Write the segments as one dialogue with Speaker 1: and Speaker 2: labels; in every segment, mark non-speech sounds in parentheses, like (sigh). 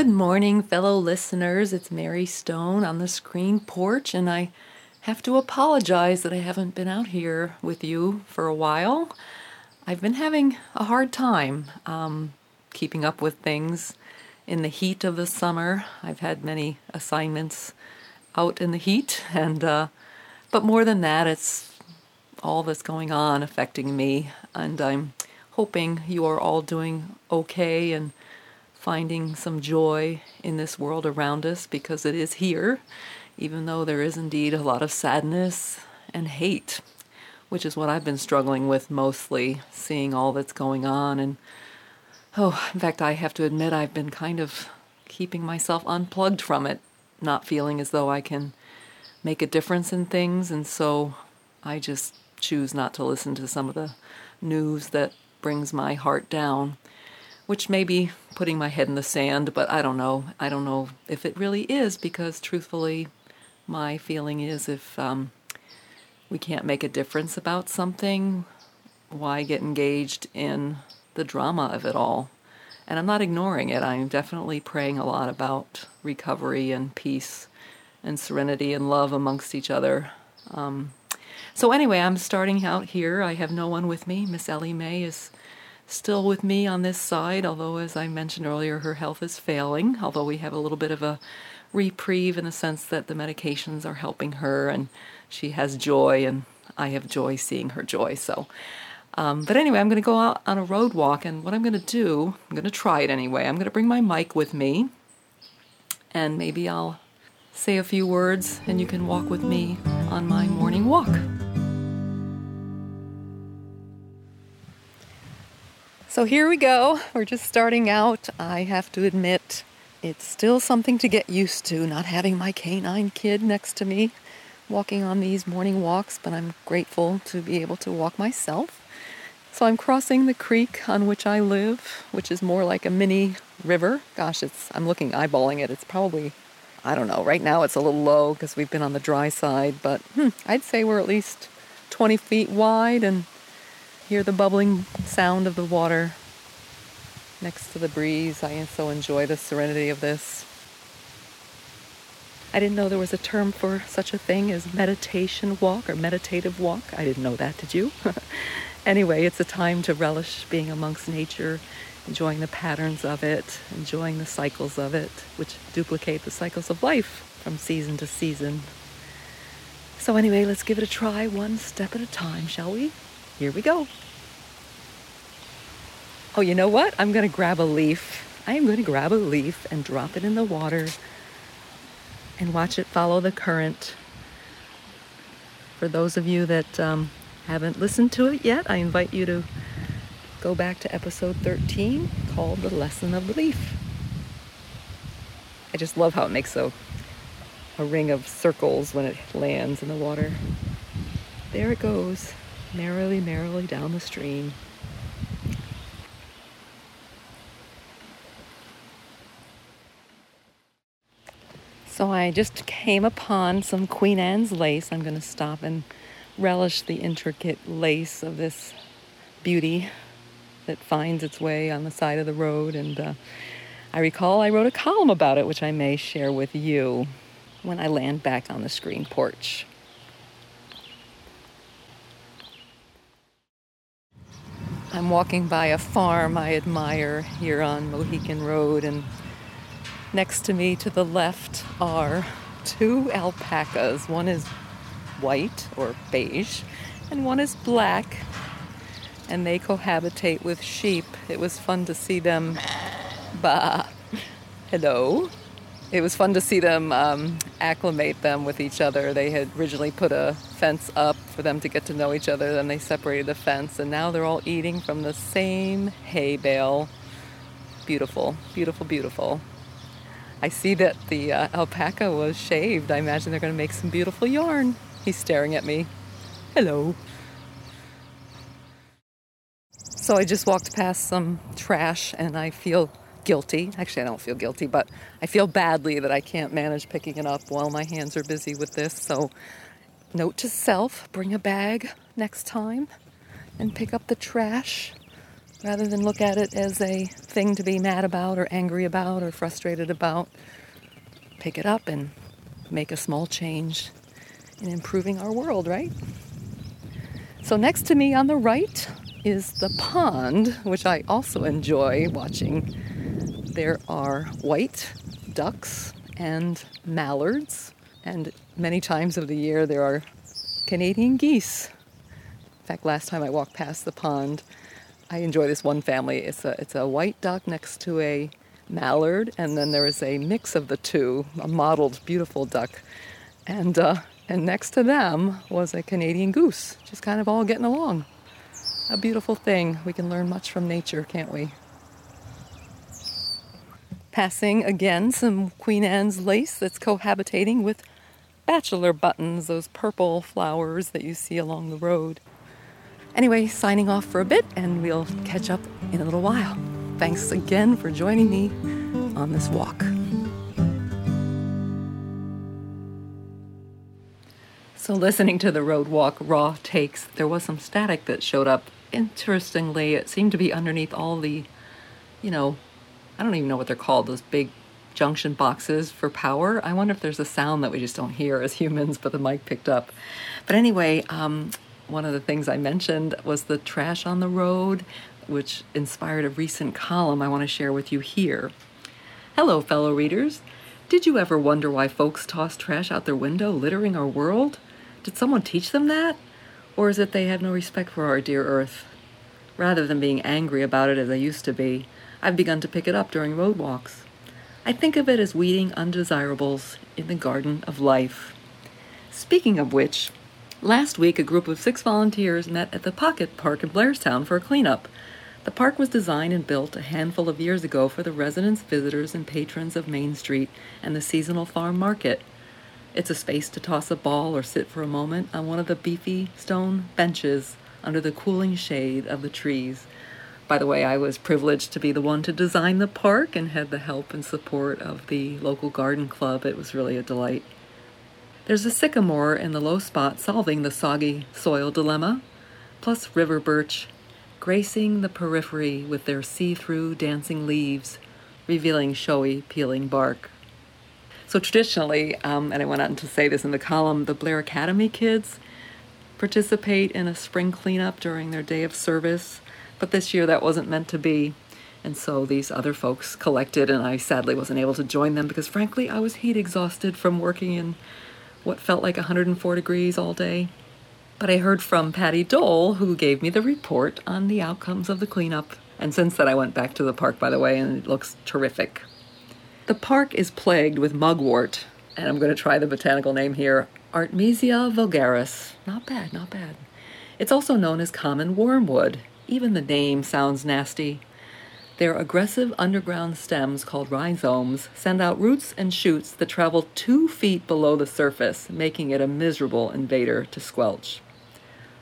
Speaker 1: Good morning, fellow listeners. It's Mary Stone on the screen porch, and I have to apologize that I haven't been out here with you for a while. I've been having a hard time um, keeping up with things in the heat of the summer. I've had many assignments out in the heat, (laughs) and uh, but more than that, it's all that's going on affecting me, and I'm hoping you are all doing okay and finding some joy in this world around us because it is here, even though there is indeed a lot of sadness and hate, which is what I've been struggling with mostly, seeing all that's going on. And oh, in fact, I have to admit, I've been kind of keeping myself unplugged from it, not feeling as though I can make a difference in things. And so I just choose not to listen to some of the news that brings my heart down which may be putting my head in the sand, but I don't know. I don't know if it really is because, truthfully, my feeling is if um, we can't make a difference about something, why get engaged in the drama of it all? And I'm not ignoring it. I'm definitely praying a lot about recovery and peace and serenity and love amongst each other. Um, so, anyway, I'm starting out here. I have no one with me. Miss Ellie May is still with me on this side, although, as I mentioned earlier, her health is failing. Although we have a little bit of a reprieve in the sense that the medications are helping her and she has joy, and I have joy seeing her joy. So, um, but anyway, I'm going to go out on a road walk, and what I'm going to do, I'm going to try it anyway. I'm going to bring my mic with me, and maybe I'll say a few words, and you can walk with me on my morning walk. So here we go. We're just starting out. I have to admit, it's still something to get used to not having my canine kid next to me walking on these morning walks, but I'm grateful to be able to walk myself. So I'm crossing the creek on which I live, which is more like a mini river. Gosh, it's I'm looking eyeballing it. It's probably I don't know. Right now it's a little low because we've been on the dry side, but hmm, I'd say we're at least 20 feet wide and hear the bubbling sound of the water next to the breeze. I so enjoy the serenity of this. I didn't know there was a term for such a thing as meditation walk or meditative walk. I didn't know that, did you? (laughs) anyway, it's a time to relish being amongst nature, enjoying the patterns of it, enjoying the cycles of it, which duplicate the cycles of life from season to season. So, anyway, let's give it a try one step at a time, shall we? Here we go. Oh, you know what? I'm going to grab a leaf. I am going to grab a leaf and drop it in the water and watch it follow the current. For those of you that um, haven't listened to it yet, I invite you to go back to episode 13 called The Lesson of the Leaf. I just love how it makes a, a ring of circles when it lands in the water. There it goes merrily, merrily down the stream. So I just came upon some Queen Anne's lace. I'm going to stop and relish the intricate lace of this beauty that finds its way on the side of the road. And uh, I recall I wrote a column about it, which I may share with you when I land back on the screen porch. I'm walking by a farm I admire here on Mohican Road, and next to me to the left are two alpacas. One is white or beige, and one is black, and they cohabitate with sheep. It was fun to see them. Bah, hello it was fun to see them um, acclimate them with each other. They had originally put a fence up for them to get to know each other, then they separated the fence, and now they're all eating from the same hay bale. Beautiful, beautiful, beautiful. I see that the uh, alpaca was shaved. I imagine they're going to make some beautiful yarn. He's staring at me. Hello. So I just walked past some trash and I feel guilty. Actually, I don't feel guilty, but I feel badly that I can't manage picking it up while my hands are busy with this. So, note to self bring a bag next time and pick up the trash rather than look at it as a thing to be mad about or angry about or frustrated about. Pick it up and make a small change in improving our world, right? So, next to me on the right is the pond, which I also enjoy watching. There are white ducks and mallards, and many times of the year there are Canadian geese. In fact, last time I walked past the pond, I enjoy this one family. It's a it's a white duck next to a mallard, and then there is a mix of the two, a mottled, beautiful duck, and uh, and next to them was a Canadian goose, just kind of all getting along. A beautiful thing. We can learn much from nature, can't we? Passing again some Queen Anne's lace that's cohabitating with bachelor buttons, those purple flowers that you see along the road. Anyway, signing off for a bit, and we'll catch up in a little while. Thanks again for joining me on this walk. So, listening to the road walk raw takes, there was some static that showed up. Interestingly, it seemed to be underneath all the, you know, I don't even know what they're called, those big junction boxes for power. I wonder if there's a sound that we just don't hear as humans, but the mic picked up. But anyway, um, one of the things I mentioned was the trash on the road, which inspired a recent column I want to share with you here. Hello, fellow readers. Did you ever wonder why folks toss trash out their window, littering our world? Did someone teach them that? Or is it they have no respect for our dear earth? Rather than being angry about it as I used to be, I've begun to pick it up during road walks. I think of it as weeding undesirables in the garden of life. Speaking of which, Last week, a group of six volunteers met at the Pocket Park in Blairstown for a cleanup. The park was designed and built a handful of years ago for the residents, visitors, and patrons of Main Street and the seasonal farm market. It's a space to toss a ball or sit for a moment on one of the beefy stone benches under the cooling shade of the trees. By the way, I was privileged to be the one to design the park and had the help and support of the local garden club. It was really a delight. There's a sycamore in the low spot solving the soggy soil dilemma, plus river birch, gracing the periphery with their see through dancing leaves, revealing showy peeling bark. So, traditionally, um, and I went on to say this in the column, the Blair Academy kids participate in a spring cleanup during their day of service, but this year that wasn't meant to be. And so these other folks collected, and I sadly wasn't able to join them because, frankly, I was heat exhausted from working in what felt like 104 degrees all day. But I heard from Patty Dole, who gave me the report on the outcomes of the cleanup. And since then, I went back to the park, by the way, and it looks terrific. The park is plagued with mugwort, and I'm going to try the botanical name here Artemisia vulgaris. Not bad, not bad. It's also known as common wormwood. Even the name sounds nasty. Their aggressive underground stems, called rhizomes, send out roots and shoots that travel two feet below the surface, making it a miserable invader to squelch.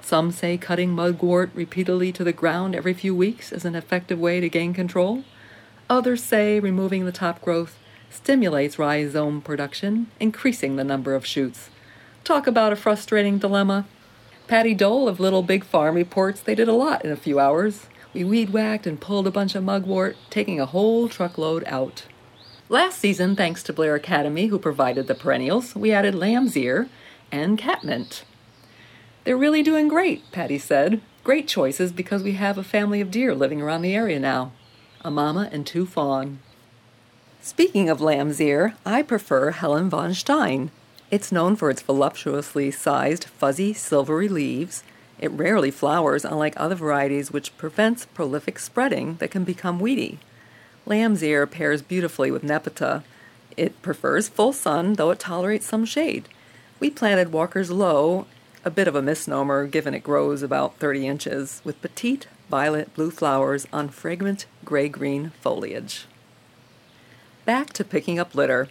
Speaker 1: Some say cutting mugwort repeatedly to the ground every few weeks is an effective way to gain control. Others say removing the top growth stimulates rhizome production, increasing the number of shoots. Talk about a frustrating dilemma. Patty Dole of Little Big Farm reports they did a lot in a few hours. We weed whacked and pulled a bunch of mugwort, taking a whole truckload out. Last season, thanks to Blair Academy, who provided the perennials, we added lamb's ear and catmint. They're really doing great, Patty said. Great choices because we have a family of deer living around the area now a mama and two fawn. Speaking of lamb's ear, I prefer Helen von Stein. It's known for its voluptuously sized, fuzzy, silvery leaves it rarely flowers, unlike other varieties, which prevents prolific spreading that can become weedy. Lamb's ear pairs beautifully with Nepeta. It prefers full sun, though it tolerates some shade. We planted Walker's Low, a bit of a misnomer given it grows about 30 inches, with petite violet blue flowers on fragrant gray green foliage. Back to picking up litter.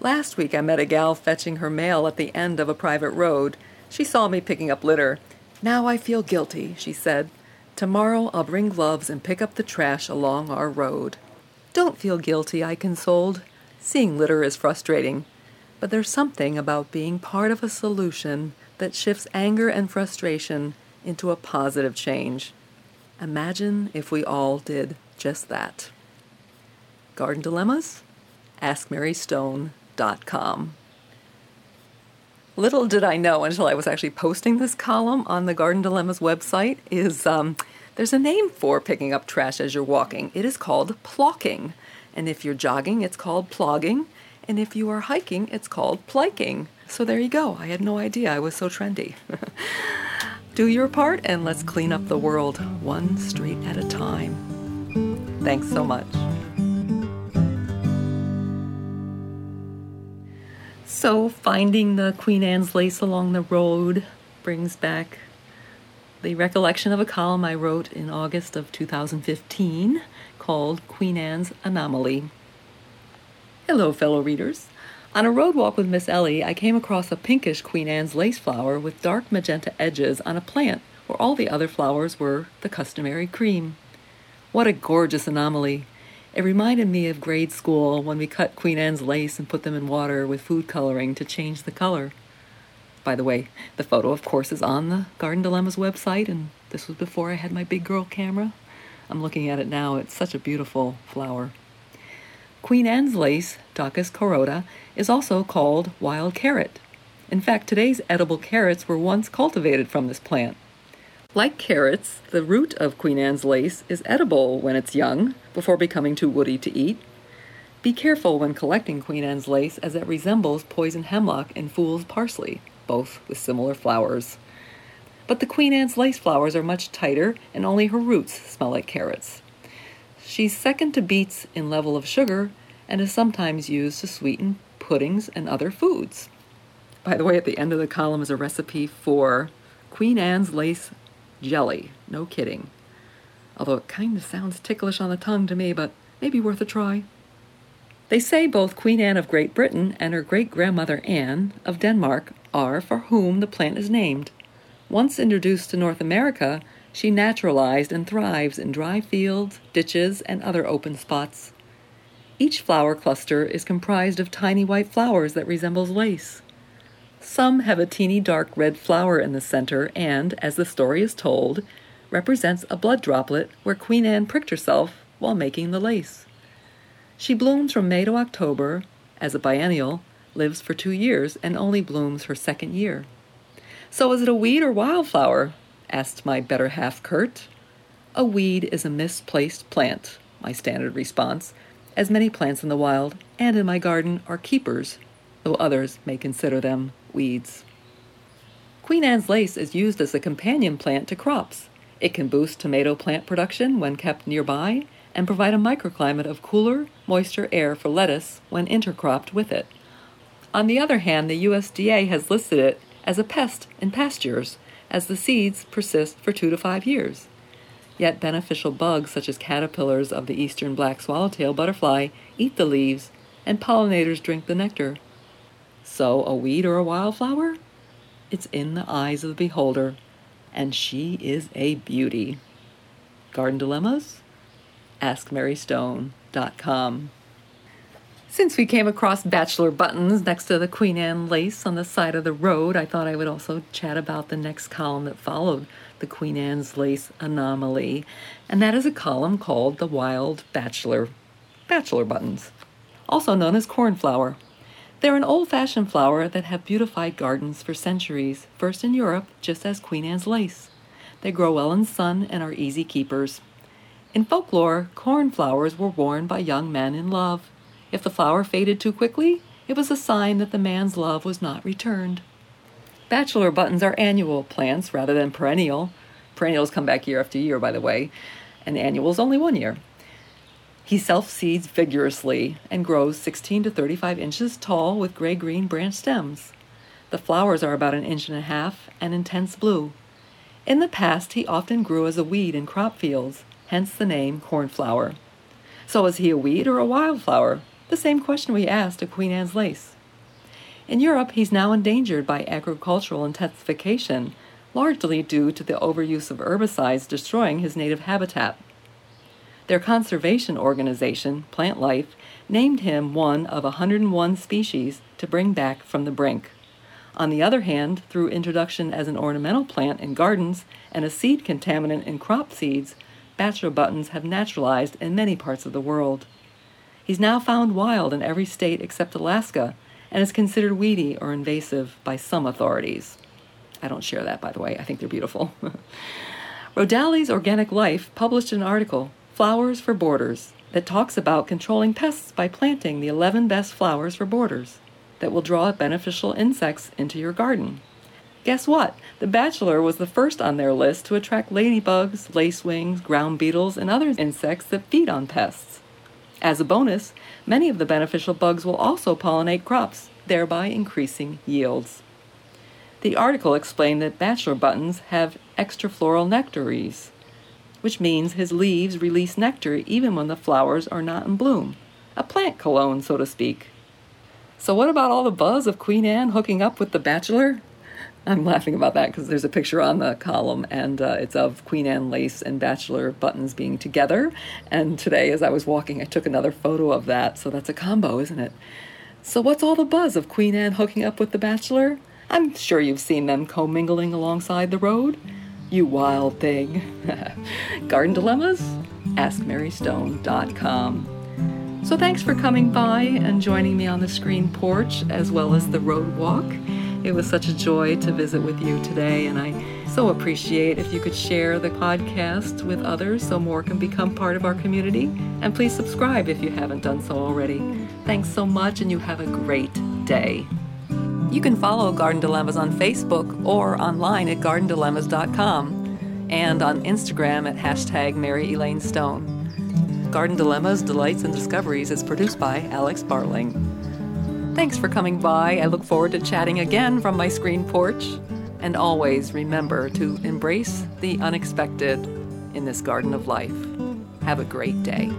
Speaker 1: Last week I met a gal fetching her mail at the end of a private road. She saw me picking up litter. Now I feel guilty, she said. Tomorrow I'll bring gloves and pick up the trash along our road. Don't feel guilty, I consoled. Seeing litter is frustrating. But there's something about being part of a solution that shifts anger and frustration into a positive change. Imagine if we all did just that. Garden Dilemmas? AskMaryStone.com. Little did I know until I was actually posting this column on the Garden Dilemmas website is um, there's a name for picking up trash as you're walking. It is called plocking. And if you're jogging, it's called plogging. And if you are hiking, it's called pliking. So there you go. I had no idea I was so trendy. (laughs) Do your part and let's clean up the world one street at a time. Thanks so much. So, finding the Queen Anne's lace along the road brings back the recollection of a column I wrote in August of 2015 called Queen Anne's Anomaly. Hello, fellow readers. On a road walk with Miss Ellie, I came across a pinkish Queen Anne's lace flower with dark magenta edges on a plant where all the other flowers were the customary cream. What a gorgeous anomaly! It reminded me of grade school when we cut Queen Anne's lace and put them in water with food coloring to change the color. By the way, the photo, of course, is on the Garden Dilemmas website, and this was before I had my big girl camera. I'm looking at it now. It's such a beautiful flower. Queen Anne's lace, Daucus carota, is also called wild carrot. In fact, today's edible carrots were once cultivated from this plant. Like carrots, the root of Queen Anne's lace is edible when it's young, before becoming too woody to eat. Be careful when collecting Queen Anne's lace as it resembles poison hemlock and fool's parsley, both with similar flowers. But the Queen Anne's lace flowers are much tighter and only her roots smell like carrots. She's second to beets in level of sugar and is sometimes used to sweeten puddings and other foods. By the way, at the end of the column is a recipe for Queen Anne's lace jelly. No kidding. Although it kind of sounds ticklish on the tongue to me, but maybe worth a try. They say both Queen Anne of Great Britain and her great grandmother Anne of Denmark are for whom the plant is named. Once introduced to North America, she naturalized and thrives in dry fields, ditches, and other open spots. Each flower cluster is comprised of tiny white flowers that resembles lace. Some have a teeny dark red flower in the center and, as the story is told, represents a blood droplet where Queen Anne pricked herself while making the lace. She blooms from May to October, as a biennial, lives for two years, and only blooms her second year. So is it a weed or wildflower? asked my better half Kurt. A weed is a misplaced plant, my standard response, as many plants in the wild and in my garden are keepers, though others may consider them weeds. Queen Anne's lace is used as a companion plant to crops. It can boost tomato plant production when kept nearby and provide a microclimate of cooler, moister air for lettuce when intercropped with it. On the other hand, the USDA has listed it as a pest in pastures, as the seeds persist for two to five years. Yet beneficial bugs such as caterpillars of the eastern black swallowtail butterfly eat the leaves, and pollinators drink the nectar. So, a weed or a wildflower? It's in the eyes of the beholder, and she is a beauty. Garden Dilemmas? AskMaryStone.com. Since we came across bachelor buttons next to the Queen Anne lace on the side of the road, I thought I would also chat about the next column that followed the Queen Anne's lace anomaly, and that is a column called The Wild Bachelor Bachelor Buttons, also known as cornflower. They're an old fashioned flower that have beautified gardens for centuries, first in Europe, just as Queen Anne's lace. They grow well in sun and are easy keepers. In folklore, cornflowers were worn by young men in love. If the flower faded too quickly, it was a sign that the man's love was not returned. Bachelor buttons are annual plants rather than perennial. Perennials come back year after year, by the way, and annuals only one year. He self seeds vigorously and grows 16 to 35 inches tall with gray green branch stems. The flowers are about an inch and a half and intense blue. In the past, he often grew as a weed in crop fields, hence the name cornflower. So is he a weed or a wildflower? The same question we asked of Queen Anne's lace. In Europe, he's now endangered by agricultural intensification, largely due to the overuse of herbicides destroying his native habitat. Their conservation organization, Plantlife, named him one of 101 species to bring back from the brink. On the other hand, through introduction as an ornamental plant in gardens and a seed contaminant in crop seeds, bachelor buttons have naturalized in many parts of the world. He's now found wild in every state except Alaska and is considered weedy or invasive by some authorities. I don't share that, by the way. I think they're beautiful. (laughs) Rodale's Organic Life published an article, Flowers for Borders, that talks about controlling pests by planting the 11 best flowers for borders that will draw beneficial insects into your garden. Guess what? The bachelor was the first on their list to attract ladybugs, lacewings, ground beetles, and other insects that feed on pests. As a bonus, many of the beneficial bugs will also pollinate crops, thereby increasing yields. The article explained that bachelor buttons have extrafloral nectaries, which means his leaves release nectar even when the flowers are not in bloom. A plant cologne, so to speak. So, what about all the buzz of Queen Anne hooking up with the bachelor? I'm laughing about that because there's a picture on the column and uh, it's of Queen Anne lace and bachelor buttons being together. And today, as I was walking, I took another photo of that. So that's a combo, isn't it? So, what's all the buzz of Queen Anne hooking up with the bachelor? I'm sure you've seen them commingling alongside the road. You wild thing. (laughs) Garden Dilemmas? AskMaryStone.com. So, thanks for coming by and joining me on the screen porch as well as the road walk. It was such a joy to visit with you today, and I so appreciate if you could share the podcast with others so more can become part of our community. And please subscribe if you haven't done so already. Thanks so much, and you have a great day. You can follow Garden Dilemmas on Facebook or online at gardendilemmas.com and on Instagram at hashtag Mary Elaine Stone. Garden Dilemmas, Delights, and Discoveries is produced by Alex Bartling. Thanks for coming by. I look forward to chatting again from my screen porch. And always remember to embrace the unexpected in this garden of life. Have a great day.